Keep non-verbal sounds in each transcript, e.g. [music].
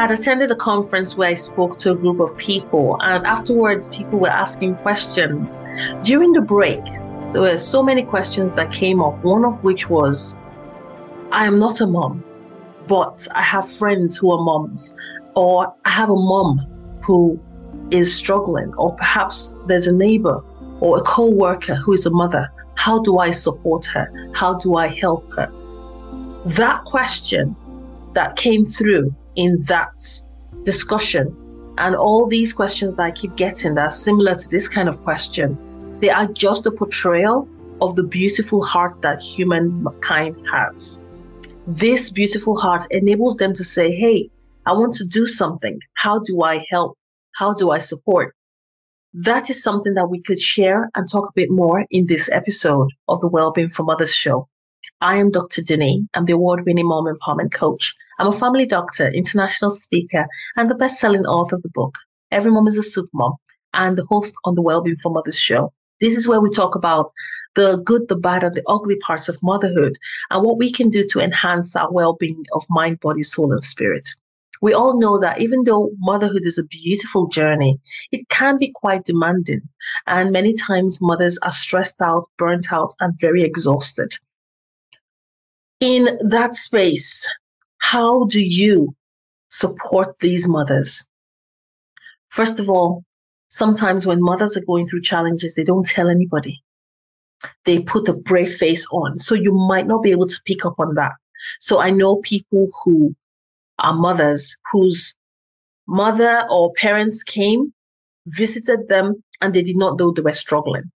had attended a conference where I spoke to a group of people, and afterwards, people were asking questions. During the break, there were so many questions that came up, one of which was I am not a mom, but I have friends who are moms, or I have a mom who is struggling, or perhaps there's a neighbor or a co worker who is a mother. How do I support her? How do I help her? That question that came through in that discussion and all these questions that I keep getting that are similar to this kind of question, they are just a portrayal of the beautiful heart that humankind has. This beautiful heart enables them to say, Hey, I want to do something. How do I help? How do I support? That is something that we could share and talk a bit more in this episode of the Wellbeing for Mothers show. I am Dr. Dunni. I'm the award winning mom empowerment coach. I'm a family doctor, international speaker, and the best selling author of the book, Every Mom is a Super Mom, and the host on the Wellbeing for Mothers show. This is where we talk about the good, the bad, and the ugly parts of motherhood and what we can do to enhance our well being of mind, body, soul, and spirit. We all know that even though motherhood is a beautiful journey, it can be quite demanding. And many times mothers are stressed out, burnt out, and very exhausted. In that space, how do you support these mothers? First of all, sometimes when mothers are going through challenges, they don't tell anybody. They put a brave face on. So you might not be able to pick up on that. So I know people who are mothers whose mother or parents came, visited them, and they did not know they were struggling.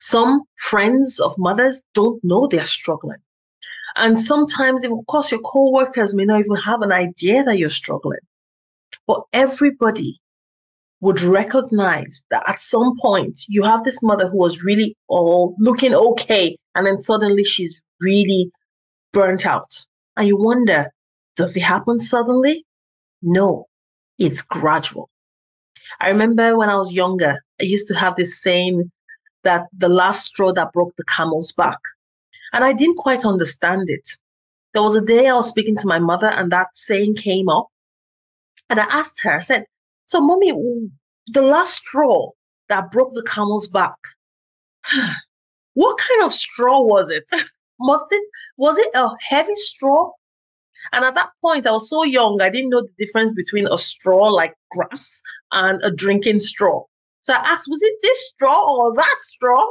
Some friends of mothers don't know they're struggling. And sometimes, of course, your co-workers may not even have an idea that you're struggling. But everybody would recognize that at some point you have this mother who was really all looking okay, and then suddenly she's really burnt out. And you wonder, does it happen suddenly? No, it's gradual. I remember when I was younger, I used to have this saying that the last straw that broke the camel's back. And I didn't quite understand it. There was a day I was speaking to my mother and that saying came up. And I asked her, I said, So, mommy, the last straw that broke the camel's back, [sighs] what kind of straw was it? [laughs] Must it, was it a heavy straw? And at that point, I was so young, I didn't know the difference between a straw like grass and a drinking straw. So I asked, was it this straw or that straw?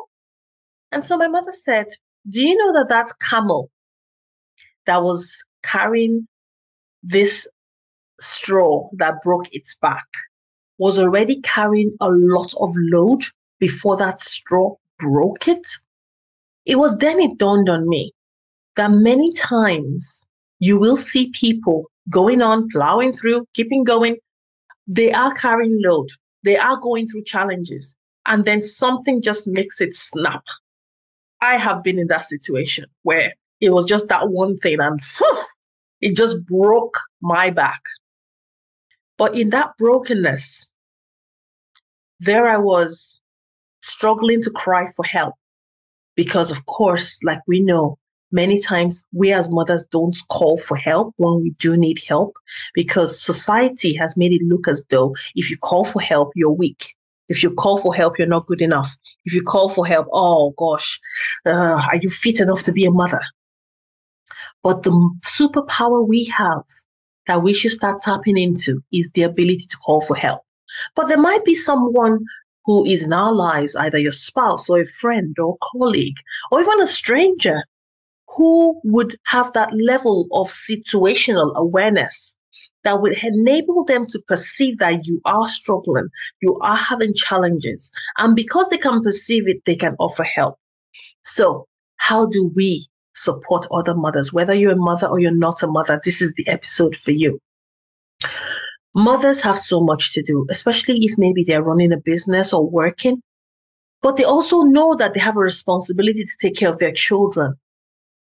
And so my mother said, do you know that that camel that was carrying this straw that broke its back was already carrying a lot of load before that straw broke it? It was then it dawned on me that many times you will see people going on, plowing through, keeping going. They are carrying load. They are going through challenges. And then something just makes it snap. I have been in that situation where it was just that one thing and whew, it just broke my back. But in that brokenness, there I was struggling to cry for help. Because, of course, like we know, many times we as mothers don't call for help when we do need help because society has made it look as though if you call for help, you're weak. If you call for help, you're not good enough. If you call for help, oh gosh, uh, are you fit enough to be a mother? But the superpower we have that we should start tapping into is the ability to call for help. But there might be someone who is in our lives, either your spouse or a friend or colleague or even a stranger who would have that level of situational awareness that would enable them to perceive that you are struggling, you are having challenges. And because they can perceive it, they can offer help. So, how do we support other mothers? Whether you're a mother or you're not a mother, this is the episode for you. Mothers have so much to do, especially if maybe they're running a business or working, but they also know that they have a responsibility to take care of their children.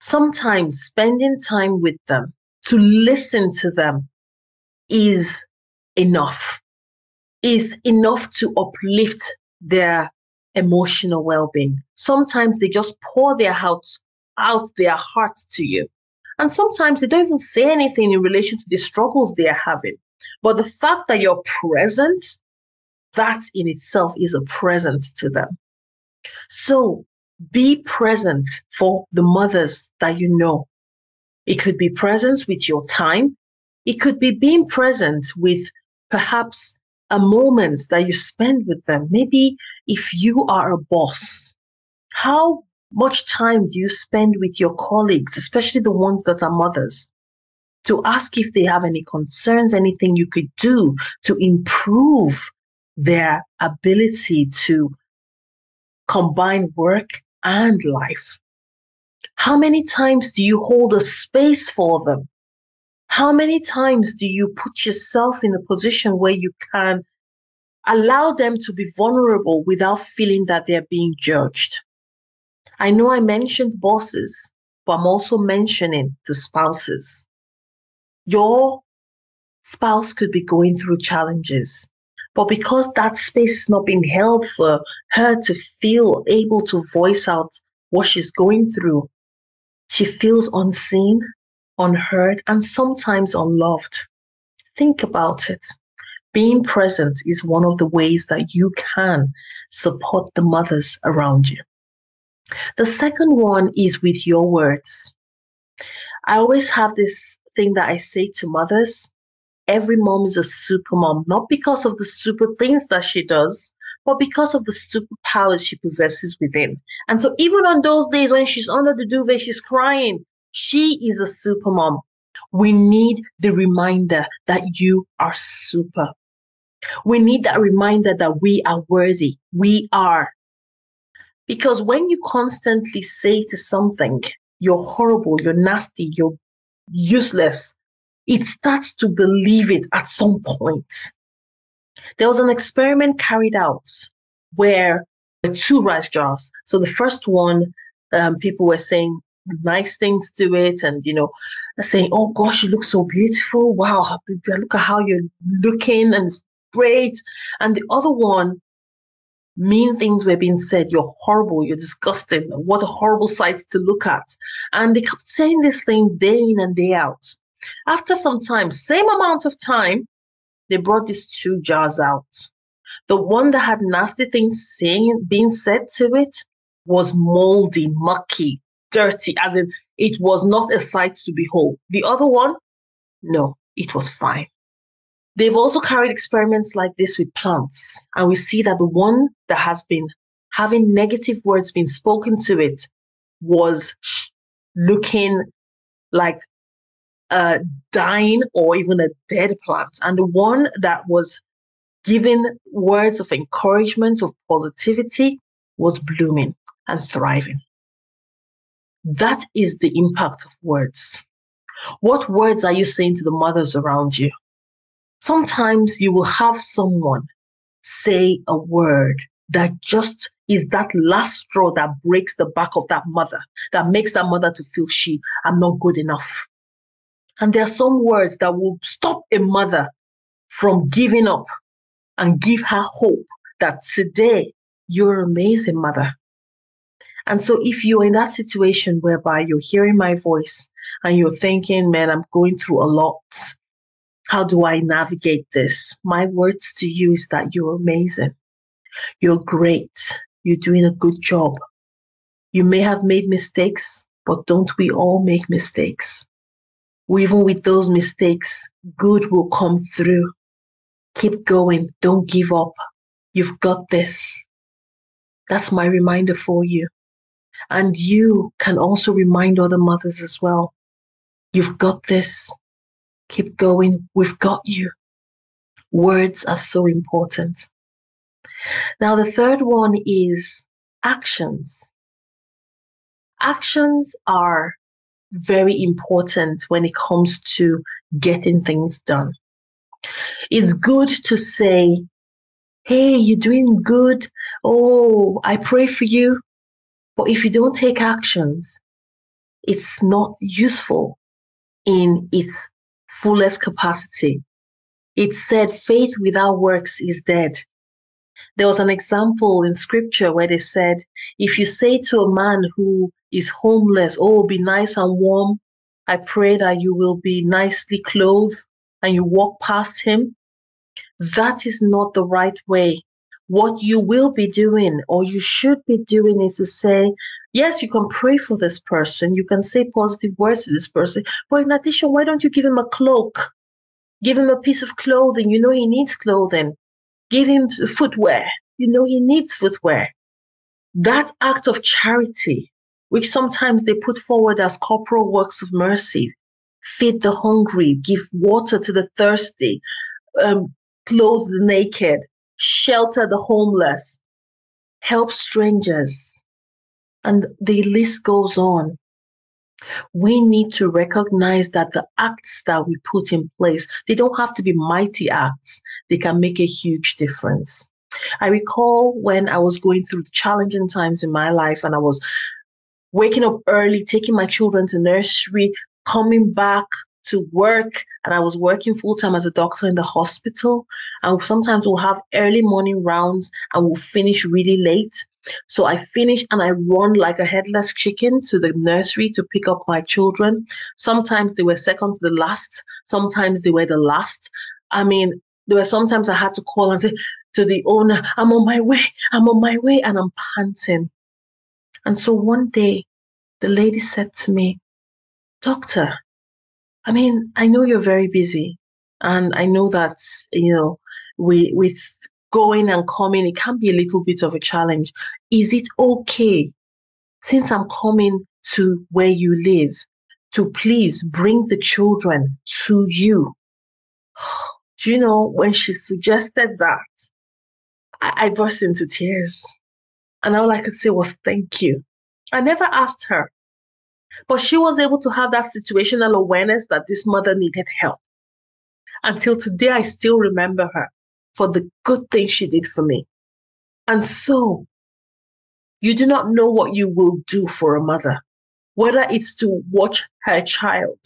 Sometimes spending time with them, to listen to them, is enough, is enough to uplift their emotional well-being. Sometimes they just pour their heart out their heart to you. And sometimes they don't even say anything in relation to the struggles they are having. But the fact that you're present, that in itself is a present to them. So be present for the mothers that you know. It could be presence with your time. It could be being present with perhaps uh, a moment that you spend with them. Maybe if you are a boss, how much time do you spend with your colleagues, especially the ones that are mothers, to ask if they have any concerns, anything you could do to improve their ability to combine work and life? How many times do you hold a space for them? How many times do you put yourself in a position where you can allow them to be vulnerable without feeling that they're being judged? I know I mentioned bosses, but I'm also mentioning the spouses. Your spouse could be going through challenges, but because that space is not being held for her to feel able to voice out what she's going through, she feels unseen, unheard, and sometimes unloved. Think about it. Being present is one of the ways that you can support the mothers around you. The second one is with your words. I always have this thing that I say to mothers every mom is a super mom, not because of the super things that she does, but because of the superpowers she possesses within. And so, even on those days when she's under the duvet, she's crying, she is a super mom. We need the reminder that you are super. We need that reminder that we are worthy. We are. Because when you constantly say to something, you're horrible, you're nasty, you're useless, it starts to believe it at some point. There was an experiment carried out where two rice jars. So the first one, um, people were saying nice things to it and, you know, saying, oh gosh, you look so beautiful. Wow, look at how you're looking and it's great. And the other one, mean things were being said. You're horrible. You're disgusting. What a horrible sight to look at. And they kept saying these things day in and day out. After some time, same amount of time, they brought these two jars out. The one that had nasty things saying, being said to it was moldy, mucky, dirty, as in it was not a sight to behold. The other one, no, it was fine. They've also carried experiments like this with plants, and we see that the one that has been having negative words being spoken to it was looking like a dying or even a dead plant, and the one that was giving words of encouragement, of positivity, was blooming and thriving. That is the impact of words. What words are you saying to the mothers around you? Sometimes you will have someone say a word that just is that last straw that breaks the back of that mother, that makes that mother to feel she, I'm not good enough. And there are some words that will stop a mother from giving up and give her hope that today you're amazing mother. And so if you're in that situation whereby you're hearing my voice and you're thinking, man, I'm going through a lot. How do I navigate this? My words to you is that you're amazing. You're great. You're doing a good job. You may have made mistakes, but don't we all make mistakes? Even with those mistakes, good will come through. Keep going. Don't give up. You've got this. That's my reminder for you. And you can also remind other mothers as well. You've got this. Keep going. We've got you. Words are so important. Now, the third one is actions. Actions are very important when it comes to getting things done. It's good to say, Hey, you're doing good. Oh, I pray for you. But if you don't take actions, it's not useful in its fullest capacity. It said faith without works is dead. There was an example in scripture where they said, if you say to a man who is homeless, oh, be nice and warm, I pray that you will be nicely clothed. and you walk past him, that is not the right way. What you will be doing or you should be doing is to say, yes, you can pray for this person, you can say positive words to this person, but in addition, why don't you give him a cloak? Give him a piece of clothing. You know he needs clothing. Give him footwear. You know he needs footwear. That act of charity, which sometimes they put forward as corporal works of mercy, feed the hungry, give water to the thirsty, um, clothe the naked, shelter the homeless, help strangers. And the list goes on. We need to recognize that the acts that we put in place, they don't have to be mighty acts. They can make a huge difference. I recall when I was going through challenging times in my life and I was waking up early, taking my children to nursery, coming back to work and I was working full time as a doctor in the hospital. And sometimes we'll have early morning rounds and we'll finish really late. So I finish and I run like a headless chicken to the nursery to pick up my children. Sometimes they were second to the last. Sometimes they were the last. I mean, there were sometimes I had to call and say to the owner, I'm on my way. I'm on my way. And I'm panting. And so one day the lady said to me, Doctor, I mean, I know you're very busy, and I know that you know, we with going and coming, it can be a little bit of a challenge. Is it okay, since I'm coming to where you live, to please bring the children to you? [sighs] Do you know when she suggested that, I, I burst into tears, and all I could say was thank you. I never asked her but she was able to have that situational awareness that this mother needed help. Until today, I still remember her for the good thing she did for me. And so, you do not know what you will do for a mother, whether it's to watch her child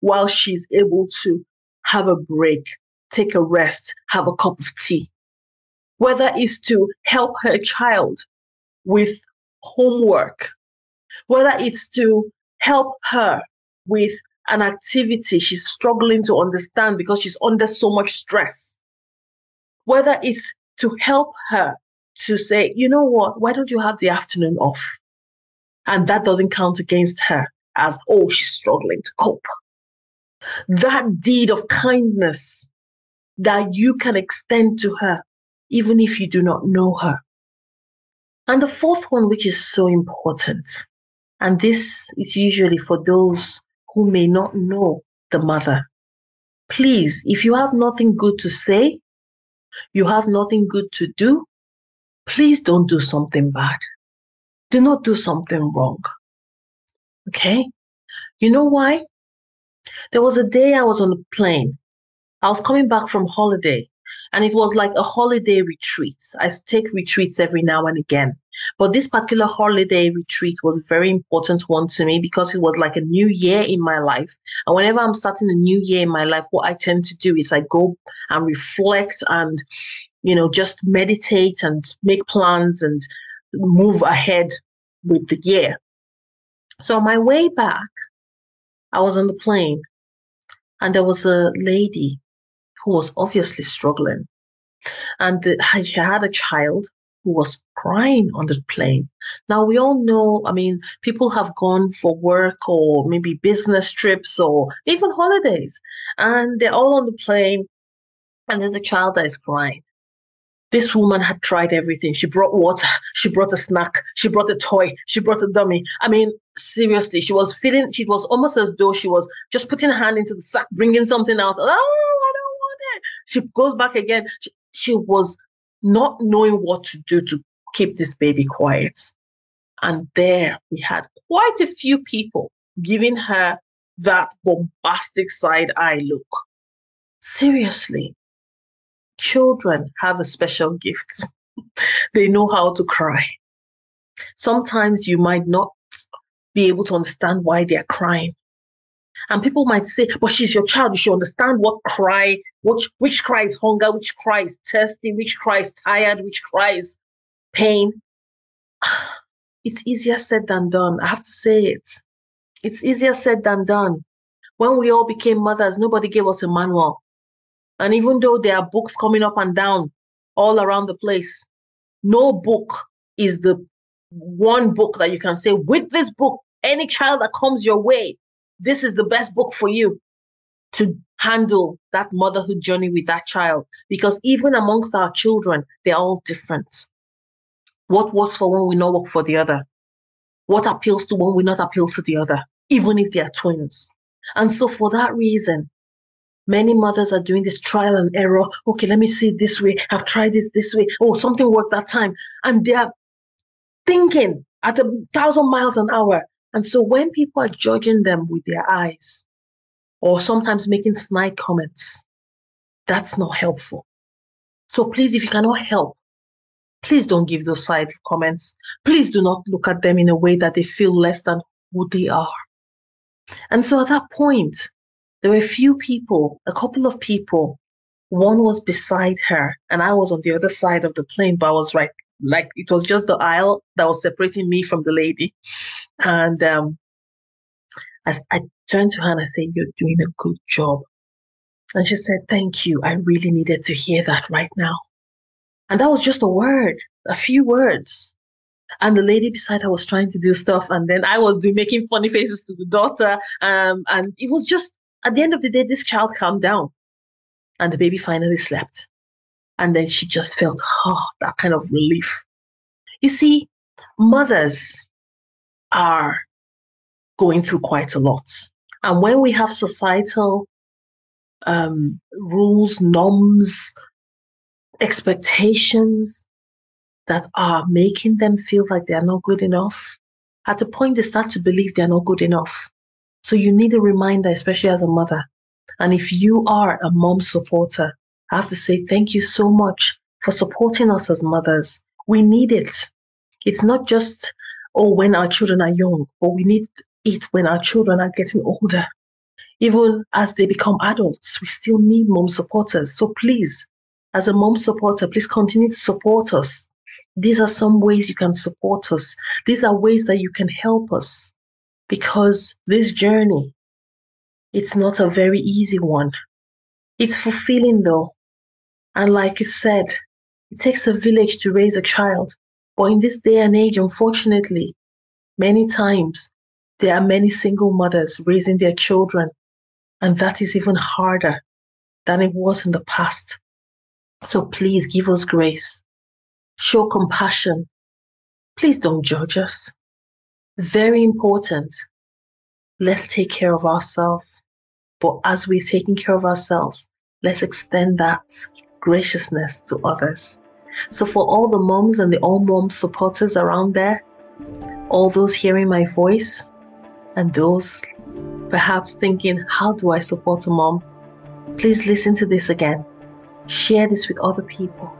while she's able to have a break, take a rest, have a cup of tea, whether it's to help her child with homework, whether it's to help her with an activity she's struggling to understand because she's under so much stress. Whether it's to help her to say, you know what, why don't you have the afternoon off? And that doesn't count against her as, oh, she's struggling to cope. That deed of kindness that you can extend to her, even if you do not know her. And the fourth one, which is so important, and this is usually for those who may not know the mother. Please, if you have nothing good to say, you have nothing good to do, please don't do something bad. Do not do something wrong. Okay? You know why? There was a day I was on a plane. I was coming back from holiday and it was like a holiday retreat. I take retreats every now and again. But this particular holiday retreat was a very important one to me because it was like a new year in my life. And whenever I'm starting a new year in my life, what I tend to do is I go and reflect and, you know, just meditate and make plans and move ahead with the year. So on my way back, I was on the plane and there was a lady who was obviously struggling. And the, she had a child who was crying on the plane. Now, we all know, I mean, people have gone for work or maybe business trips or even holidays, and they're all on the plane, and there's a child that is crying. This woman had tried everything. She brought water, [laughs] she brought a snack, she brought a toy, she brought a dummy. I mean, seriously, she was feeling, she was almost as though she was just putting her hand into the sack, bringing something out. Oh, I don't want it. she goes back again. She, she was not knowing what to do to keep this baby quiet. And there we had quite a few people giving her that bombastic side eye look. Seriously, children have a special gift. [laughs] they know how to cry. Sometimes you might not be able to understand why they're crying. And people might say, but she's your child. You should understand what cry, which, which cry is hunger, which cry is thirsty, which cry is tired, which cry is pain. [sighs] It's easier said than done. I have to say it. It's easier said than done. When we all became mothers, nobody gave us a manual. And even though there are books coming up and down all around the place, no book is the one book that you can say, with this book, any child that comes your way, this is the best book for you to handle that motherhood journey with that child. Because even amongst our children, they're all different. What works for one will not work for the other. What appeals to one will not appeal to the other, even if they are twins. And so for that reason, many mothers are doing this trial and error. Okay, let me see it this way. I've tried this this way. Oh, something worked that time. And they are thinking at a thousand miles an hour. And so when people are judging them with their eyes, or sometimes making snide comments, that's not helpful. So please, if you cannot help, please don't give those side comments. Please do not look at them in a way that they feel less than who they are. And so at that point, there were a few people, a couple of people. One was beside her, and I was on the other side of the plane, but I was right, like it was just the aisle that was separating me from the lady. And um, I, I turned to her and I said, You're doing a good job. And she said, Thank you. I really needed to hear that right now. And that was just a word, a few words. And the lady beside her was trying to do stuff. And then I was doing, making funny faces to the daughter. Um, and it was just, at the end of the day, this child calmed down. And the baby finally slept. And then she just felt, oh, that kind of relief. You see, mothers are going through quite a lot. And when we have societal um, rules, norms, expectations that are making them feel like they're not good enough, at the point they start to believe they're not good enough. So you need a reminder, especially as a mother. And if you are a mom supporter, I have to say thank you so much for supporting us as mothers. We need it. It's not just, oh, when our children are young, but we need it when our children are getting older. Even as they become adults, we still need mom supporters. So please, as a mom supporter, please continue to support us. These are some ways you can support us. These are ways that you can help us because this journey, it's not a very easy one. It's fulfilling though. And like it said, it takes a village to raise a child. But in this day and age, unfortunately, many times there are many single mothers raising their children. And that is even harder than it was in the past. So please give us grace. Show compassion. Please don't judge us. Very important. Let's take care of ourselves. But as we're taking care of ourselves, let's extend that graciousness to others. So, for all the moms and the all mom supporters around there, all those hearing my voice, and those perhaps thinking, How do I support a mom? Please listen to this again. Share this with other people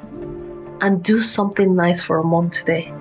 and do something nice for a mom today.